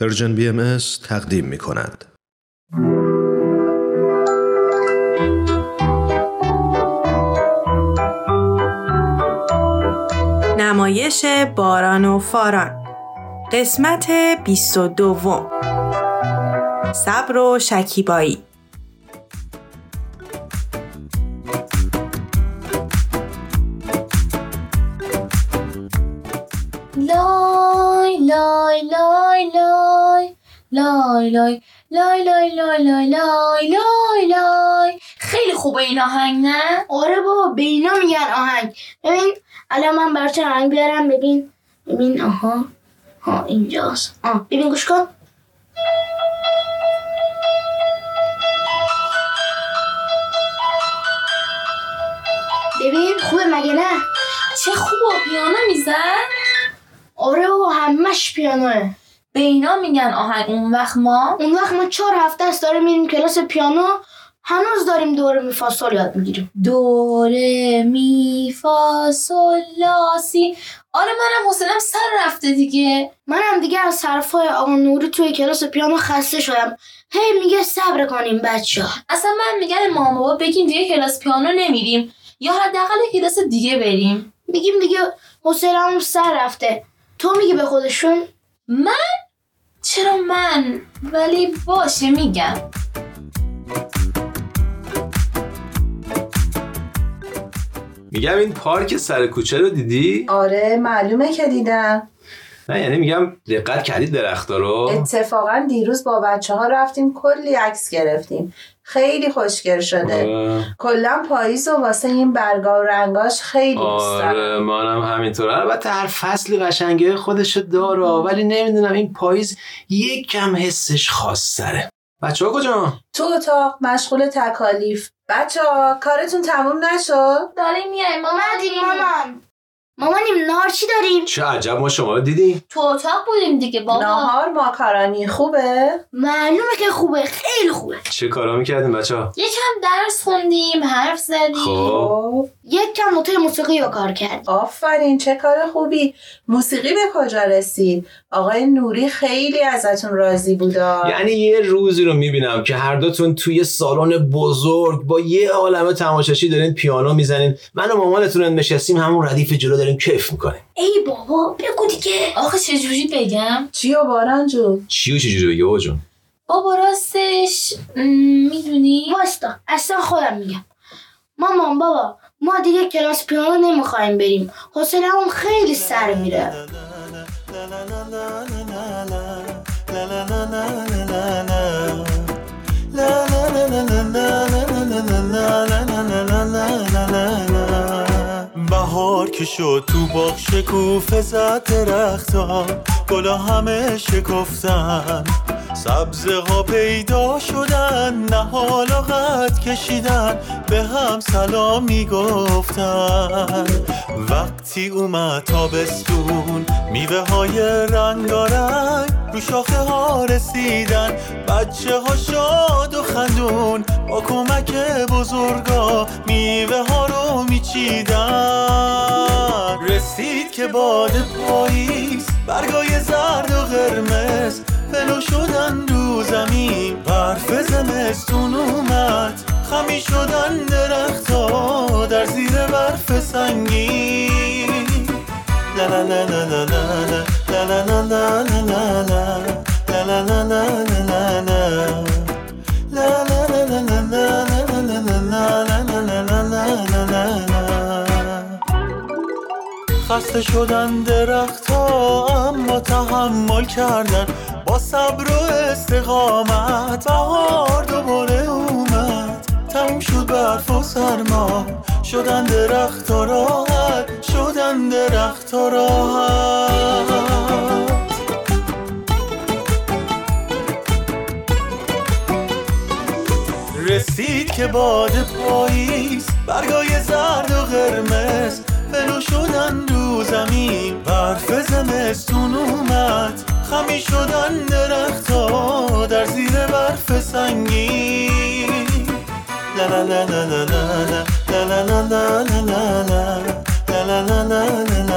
پرژن بی ام تقدیم می کند. نمایش باران و فاران. قسمت 22 صبر و شکیبایی. لای لای لای لای لای لای لای لای لای لای لای لای. خیلی خوبه این آهنگ نه؟ آره بابا به اینا میگن آهنگ. ببین الان من برات آهنگ بیارم ببین. ببین آها. ها اینجاست. آه ببین گوش کن. ببین خوبه مگه نه؟ چه خوبه پیانو میزن؟ آره بابا همش پیانوه. به اینا میگن آهنگ. اون وقت ما اون وقت ما چهار هفته است داریم میریم کلاس پیانو هنوز داریم دور می فا سول یاد می‌گیریم. دوره می فا sol لا سی آره منم حوصلم سر رفته دیگه. منم دیگه از حرفای آقا نوری توی کلاس پیانو خسته شدم. هی میگه صبر کنیم بچه اصلا من میگم مامان بابا بگیم دیگه کلاس پیانو نمیریم. یا حداقل کلاس دیگه بریم. میگیم دیگه حوصله‌مون سر رفته. تو میگی به خودشون من؟ چرا من؟ ولی باشه میگم. میگم این پارک سر کوچه رو دیدی؟ آره معلومه که دیدم. نه یعنی میگم دقت کردی درختا رو؟ اتفاقا دیروز با بچه ها رفتیم کلی عکس گرفتیم. خیلی خوشگل شده. آره. کلا پاییز و واسه این برگا و رنگاش خیلی دوست دارم. آره منم همینطور البته هر فصلی قشنگه خودشو داره. ولی نمی‌دونم این پاییز یک کم حسش خاص تره بچه ها کجا؟ تو اتاق مشغول تکالیف. بچه ها کارتون تموم نشد؟ داریم میایم. اومدیم مامان مامانیم نهار چی داریم؟ چه عجب ما شما رو دیدیم. تو اتاق بودیم دیگه بابا. ناهار ماکارانی خوبه؟ معلومه که خوبه خیلی خوبه. چه کارا می‌کردیم بچه ها؟ یکم درس خوندیم حرف زدیم. خب. خب یک کم نوتای موسیقی رو کار کرد آفرین چه کار خوبی. موسیقی به کجا رسید؟ آقای نوری خیلی ازتون راضی بودا. یعنی یه روزی رو می‌بینم که هر دوتون توی سالن بزرگ با یه عالمه تماشاشی دارین پیانو می‌زنین. من و مامانتون نشستیم همون ردیف جلو داریم کیف می‌کنیم ای بابا بگو دیگه آخه چجوری بگم چی و باران جون چی و چجوری بگه بابا جون بابا راستش می‌دونی واستا اصلا خودم میگم مامان بابا ما دیگه کلاس پیانو نمی‌خوایم بریم حوصله‌مون خیلی سر میره بهار که شد تو باغ شکوفه زد درختا گلا همه شکفتن. سبزه ها پیدا شدن نه حالا قد کشیدن. به هم سلام می‌گفتن. وقتی اومد تابستون میوه های رنگارنگ رو شاخه ها رسیدن. بچه ها شاد و خندون با کمک بزرگا میوه ها رو میچیدن. رسید که باد پاییز برگای زرد و قرمز. فلو شدن رو زمین برف زمستون اومد. خمی شدن درختا در زیر برف سنگین. خسته شدن درختها اما تحمل کردن. با صبر و استقامت بهار دوباره اومد. تموم شد برف و سرما. شدن درخت راحت درخت راحت رسید که باد پاییز برگای زرد و قرمز فلو شدن رو زمین برف زمستون اومد خمی شدن درختا در زیر برف سنگین لا لا لا لا لا لا لا لا لا لا لا لا لا لا لا لا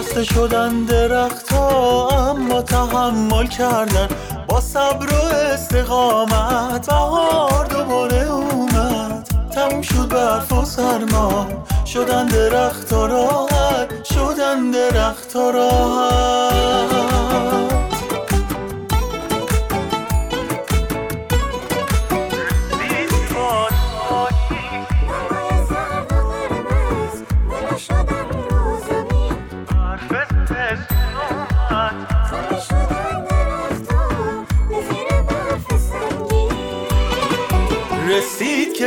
خسته شدن درخت ها اما تحمل کردن. با صبر و استقامت بهار دوباره اومد. تموم شد برف و سرما شدن درخت ها راحت. شدن درخت ها راحت.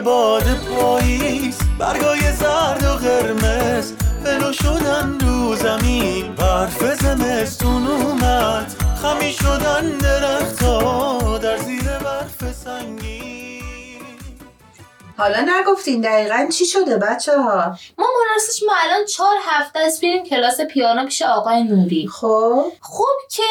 باد پاییز برگای زرد و قرمز. بلو شدن رو زمین برف زمستون اومد. خمی شدن درختا در زیر برف سنگین. حالا نگفتین دقیقا چی شده بچه ها ما راستش ما الان چهار هفته است بریم کلاس پیانو پیش آقای نوری. خب؟ خب که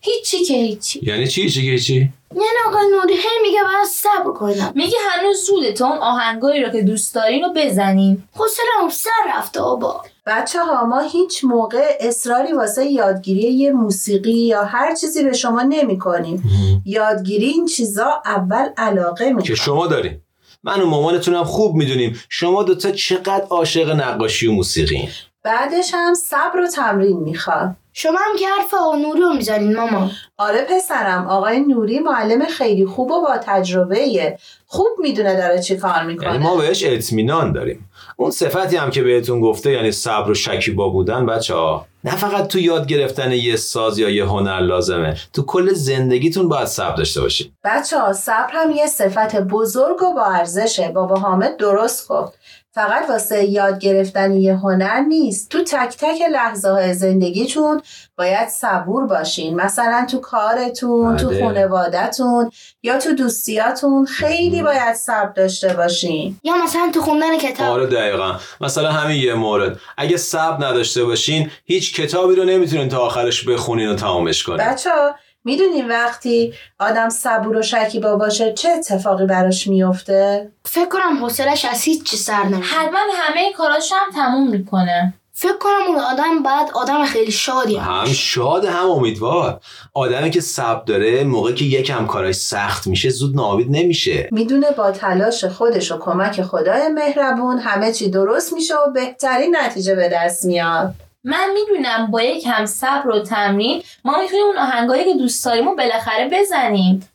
هیچی که هیچی. یعنی چی چی که چی یعنی آقای نوری هی میگه باید صبر کنم. میگه هنوز زوده تا اون آهنگایی رو که دوست دارین رو بزنیم حوصله‌ام سر رفته بابا. بچه ها ما هیچ موقع اصراری واسه یادگیری یه موسیقی یا هر چیزی به شما نمی کنیم یادگیری این چیزا اول علاقه که می‌خواد شما دارین. من و مامانتونم خوب می‌دونیم شما دوتا چقدر عاشق نقاشی و موسیقی بعدش هم صبر و تمرین می‌خواد. شما هم که حرف آقا نوری رو می‌زنین ماما. آره پسرم آقای نوری معلم خیلی خوب و با تجربه خوب می‌دونه داره چی کار یعنی می‌کنه ما بهش اطمینان داریم. اون صفتی هم که بهتون گفته یعنی صبر و شکیبا بودن بچه ها. نه فقط تو یاد گرفتن یه ساز یا یه هنر لازمه. تو کل زندگیتون باید صبر داشته باشید بچه ها صبر هم یه صفت بزرگ و با ارزشه. بابا حامد درست گفت. فقط واسه یاد گرفتن یه هنر نیست. تو تک تک لحظه های زندگیتون باید صبور باشین. مثلا تو کارتون تو بله. خانوادتون یا تو دوستیاتون خیلی باید صبر داشته باشین. یا مثلا تو خوندن کتاب. آره دقیقا. مثلا همین یه مورد. اگه صبر نداشته باشین هیچ کتابی رو نمی‌تونین تا آخرش بخونین و تمامش کنین. بچه ها می‌دونین وقتی آدم صبور و شکیبا باشه چه اتفاقی براش میفته؟ فکر کنم حوصلش از هیچ چی سر نمیره حتما همه کاراش هم تموم می‌کنه. فکر کنم اون آدم بعد آدم خیلی شادی هم هم شاد هم امیدوار. آدمی که صبر داره موقعی که یکم کاراش سخت میشه زود ناامید نمیشه. می‌دونه با تلاش خودش و کمک خدای مهربون همه چی درست میشه و بهترین نتیجه به دست میاد. من می‌دونم با یک هم صبر و تمرین ما می‌تونیم اون آهنگایی که دوست داریم رو بالاخره بزنیم.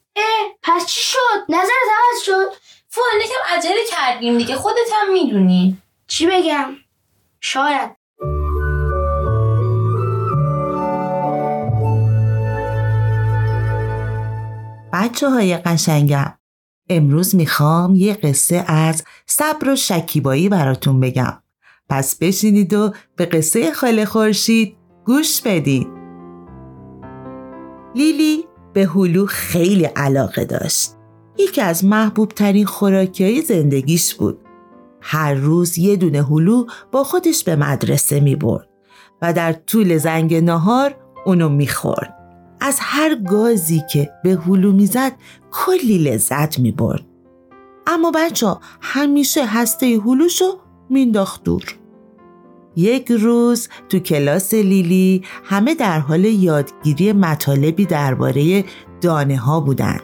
پس چی شد؟ نظرت عوض شد؟ فوان یکم عجله کردیم دیگه. خودت هم می‌دونی. چی بگم؟ شاید. بچه های قشنگم امروز می‌خوام یه قصه از صبر و شکیبایی براتون بگم. پس بشینید و به قصه خاله خورشید گوش بدید لیلی به هلو خیلی علاقه داشت یکی از محبوب ترین خوراکی زندگیش بود هر روز یه دونه هلو با خودش به مدرسه می برد و در طول زنگ نهار اونو می‌خورد. از هر گازی که به هلو می‌زد کلی لذت می برد. اما بچه همیشه هسته هلوشو مینداخت دور. یک روز تو کلاس لیلی همه در حال یادگیری مطالبی درباره دانه ها بودن.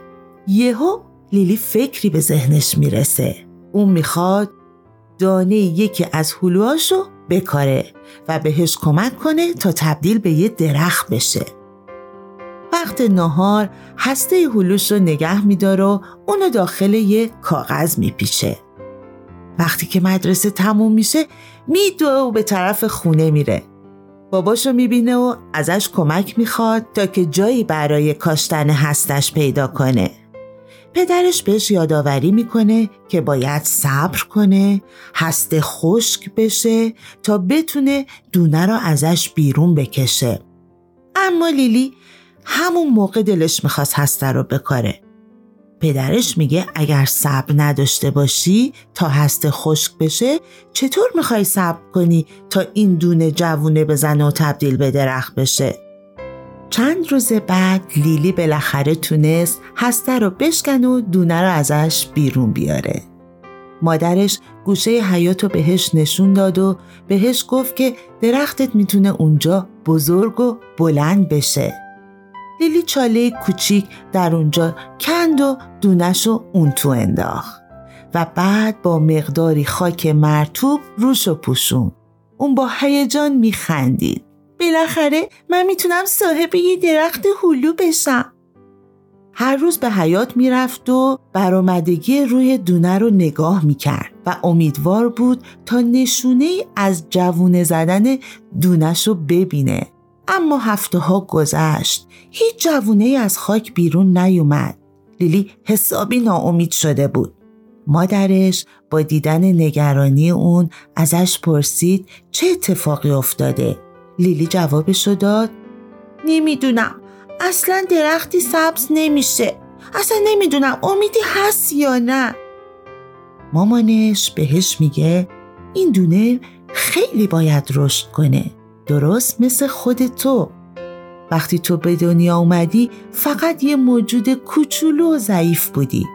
یهو لیلی فکری به ذهنش می‌رسه. اون می‌خواد دانه یکی از هلوهاشو بکاره و بهش کمک کنه تا تبدیل به یه درخت بشه. وقت نهار هسته هلوش رو نگه میداره و اونو داخل یه کاغذ میپیچه. وقتی که مدرسه تموم میشه میدوه و به طرف خونه میره. باباشو می‌بینه و ازش کمک می‌خواد تا که جایی برای کاشتن هستش پیدا کنه. پدرش بهش یادآوری می‌کنه که باید صبر کنه هسته خشک بشه تا بتونه دونه رو ازش بیرون بکشه اما لیلی همون موقع دلش می‌خواست هسته رو بکاره پدرش میگه اگر صبر نداشته باشی تا هسته خشک بشه چطور می‌خوای صبر کنی تا این دونه جوونه بزنه و تبدیل به درخت بشه چند روز بعد لیلی بالاخره تونست هسته رو بشکن و دونه رو ازش بیرون بیاره. مادرش گوشه حیات رو بهش نشون داد و بهش گفت که درختت می‌تونه اونجا بزرگ و بلند بشه. لیلی چاله کوچیک در اونجا کند و دونش رو اون تو انداخت و بعد با مقداری خاک مرتوب روش و پوشون. اون با هیجان میخندید. بالاخره من می‌تونم صاحب یه درخت هلو بشم. هر روز به حیات می‌رفت و برآمدگی روی دونه رو نگاه می‌کرد و امیدوار بود تا نشونه از جوونه زدن دونش رو ببینه. اما هفته ها گذشت. هیچ جوونه از خاک بیرون نیومد. لیلی حسابی ناامید شده بود. مادرش با دیدن نگرانی اون ازش پرسید چه اتفاقی افتاده؟ لیلی جوابشو داد نمی‌دونم اصلا درختی سبز نمیشه اصلا نمی‌دونم امیدی هست یا نه مامانش بهش میگه این دونه خیلی باید رشد کنه درست مثل خود تو. وقتی تو به دنیا اومدی فقط یه موجود کوچولو و ضعیف بودی.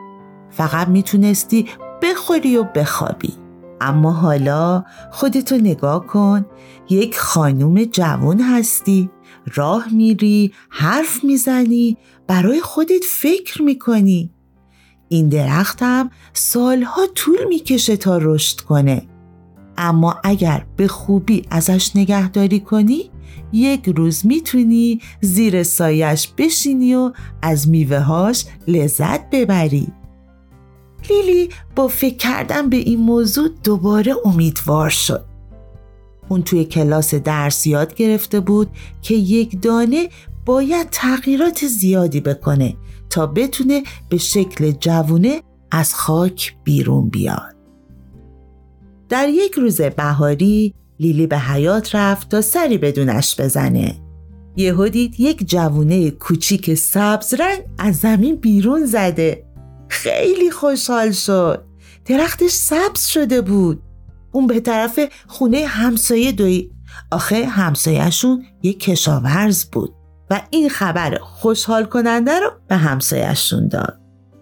فقط می‌تونستی بخوری و بخوابی. اما حالا خودتو نگاه کن. یک خانوم جوان هستی. راه میری حرف می‌زنی برای خودت فکر می‌کنی. این درختم سالها طول می‌کشه تا رشد کنه. اما اگر به خوبی ازش نگهداری کنی یک روز می‌تونی زیر سایش بشینی و از میوههاش لذت ببری لیلی با فکر کردن به این موضوع دوباره امیدوار شد. اون توی کلاس درس یاد گرفته بود که یک دانه باید تغییرات زیادی بکنه تا بتونه به شکل جوونه از خاک بیرون بیاد. در یک روز بهاری لیلی به حیات رفت تا سری بدونش بزنه. یهو دید یک جوونه کوچیک سبز رنگ از زمین بیرون زده. خیلی خوشحال شد درختش سبز شده بود اون به طرف خونه همسایه دوی آخه همسایهشون یک کشاورز بود و این خبر خوشحال کننده رو به همسایهشون داد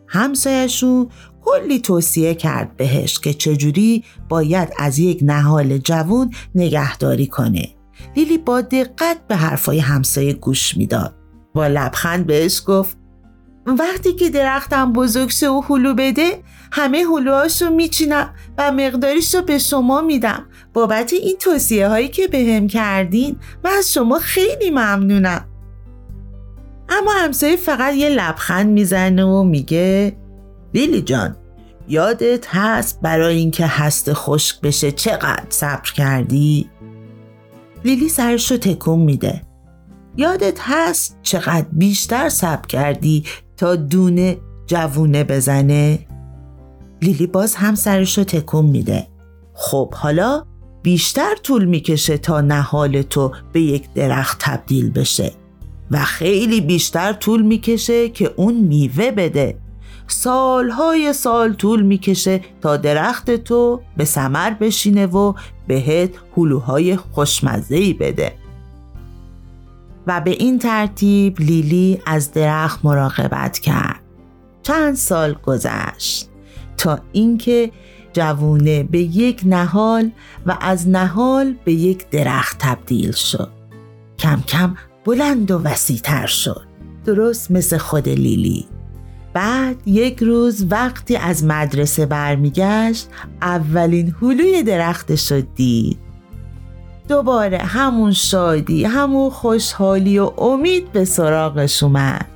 همسایهشون کلی توصیه کرد بهش که چجوری باید از یک نهال جوون نگهداری کنه. لیلی با دقت به حرفای همسایه گوش می‌داد. با لبخند بهش گفت وقتی که درختم بزرگ شه و هلو بده همه هلوهاش رو میچینم و مقداریش رو به شما میدم. بابت این توصیه هایی که به هم کردین من از شما خیلی ممنونم. اما همسایه فقط یه لبخند می‌زنه و میگه لیلی جان یادت هست برای اینکه هست خشک بشه چقدر صبر کردی؟ لیلی سرش رو تکون میده یادت هست چقدر بیشتر صبر کردی تا دونه جوونه بزنه؟ لیلی باز هم سرش رو تکون میده خب حالا بیشتر طول می‌کشه تا نهال تو به یک درخت تبدیل بشه و خیلی بیشتر طول می‌کشه که اون میوه بده سالهای سال طول می‌کشه تا درخت تو به سمر بشینه و بهت هلوهای خوشمزهی بده و به این ترتیب لیلی از درخت مراقبت کرد. چند سال گذشت تا اینکه جوونه به یک نهال و از نهال به یک درخت تبدیل شد. کم کم بلند و وسیعتر شد. درست مثل خود لیلی. بعد یک روز وقتی از مدرسه برمیگشت اولین هلوی درختش رو دید. دوباره همون شادی همون خوشحالی و امید به سراغش اومد.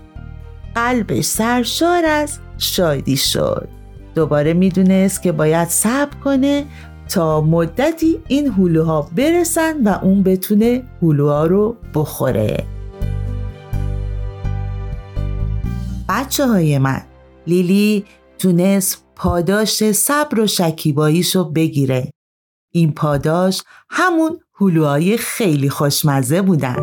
قلبش سرشار از شادی شد. دوباره می‌دونست که باید صبر کنه تا مدتی این هلوها برسن و اون بتونه هلوها رو بخوره. بچه های من. لیلی تونست پاداش صبر و شکیباییشو بگیره. این پاداش همون هلوهای خیلی خوشمزه بودن.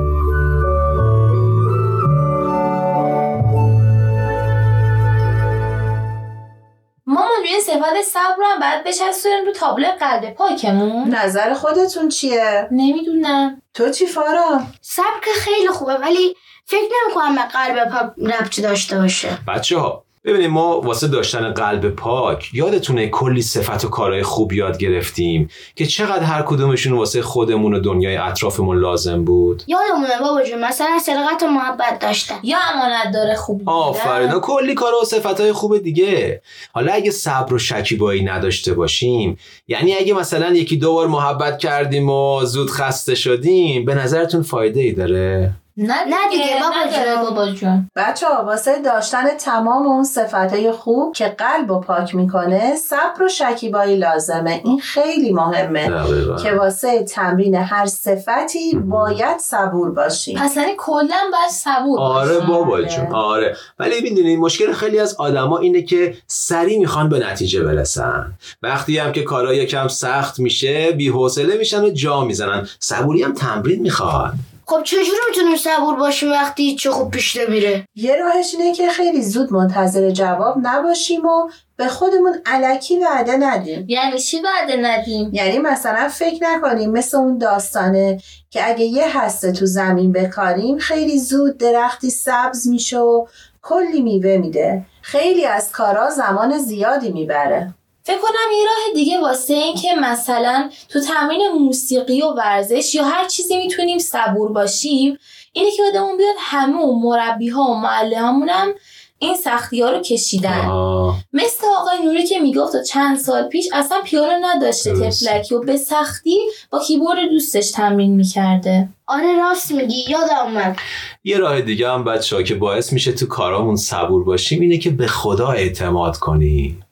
مامان روی صفت صبر هم باید بچسبونیم رو تابلو قلب پاکمون. نظر خودتون چیه؟ نمی‌دونم. تو چی فارا؟ صبر که خیلی خوبه ولی فکر نمی‌کنم به قلب پا ربطی داشته باشه. بچه ها ببینید ما واسه داشتن قلب پاک یادتونه کلی صفت و کارهای خوب یاد گرفتیم که چقدر هر کدومشون واسه خودمون و دنیای اطرافمون لازم بود. یادمونه بابا جون مثلا سرقت و محبت داشتن. یا امانت داره خوب آفرین. و کلی کار و صفتهای خوب دیگه. حالا اگه صبر و شکیبایی نداشته باشیم یعنی اگه مثلا یکی دو بار محبت کردیم و زود خسته شدیم به نظرتون فایده ای داره؟ نه نه دیگه بابا نداره جون. بابا جون بچه ها واسه داشتن تمام اون صفتهای خوب که قلب رو پاک می‌کنه صبر و شکیبایی لازمه این خیلی مهمه دقیقا. که واسه تمرین هر صفتی باید صبور باشیم پس یعنی کلا باید صبور آره باشی. بابا آره. جون آره ولی می‌دونید مشکل خیلی از آدما اینه که سریع می‌خوان به نتیجه برسن وقتی هم که کارا یکم سخت میشه بی‌حوصله میشن و جا می‌زنن صبوری هم تمرین می‌خواد خب چجوری می‌تونیم صبور باشیم وقتی چه خوب پیش نمیره؟ یه راهش اینه که خیلی زود منتظر جواب نباشیم و به خودمون علکی وعده ندیم. یعنی چی وعده ندیم؟ یعنی مثلا فکر نکنیم مثل اون داستانه که اگه یه هسته تو زمین بکاریم خیلی زود درختی سبز میشه و کلی میوه میده. خیلی از کارا زمان زیادی می‌بره. فکر کنم یه راه دیگه واسه این که مثلا تو تمرین موسیقی و ورزش یا هر چیزی می‌تونیم صبور باشیم اینه که آدمون بیاد همه و مربی ها و معلم هم این سختی ها رو کشیدن. آه. مثل آقای نوری که می‌گفت تا چند سال پیش اصلا پیانو نداشته. تفلکی و به سختی با کیبورد دوستش تمرین می‌کرده. آره راست میگی. یادم اومد. یه راه دیگه هم بچه که باعث میشه تو کارامون صبور باشیم اینه که به خدا اعتماد کنیم.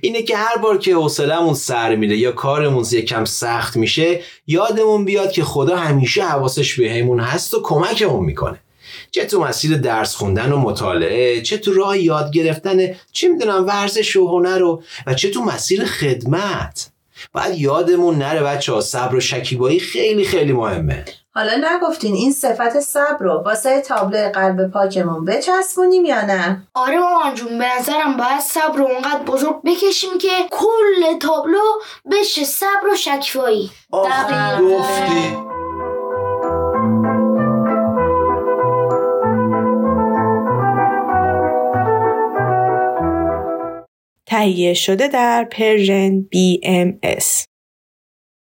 اینه که هر بار که حوصلمون سر میره یا کارمون یکم سخت میشه یادمون بیاد که خدا همیشه حواسش بهمون هست و کمکمون می‌کنه. چه تو مسیر درس خوندن و مطالعه چه تو راه یاد گرفتن چه می‌دونم ورزش و هنر و و چه تو مسیر خدمت. باید یادمون نره بچه ها صبر و شکیبایی خیلی خیلی مهمه. حالا نگفتین این صفت صبر رو واسه تابلو قلب پاکمون بچسبونیم یا نه؟ آره مامان جون به نظرم باید صبر رو اونقدر بزرگ بکشیم که کل تابلو بشه صبر و شکیبایی آخ گفتی. تهیه شده در پرژن BMS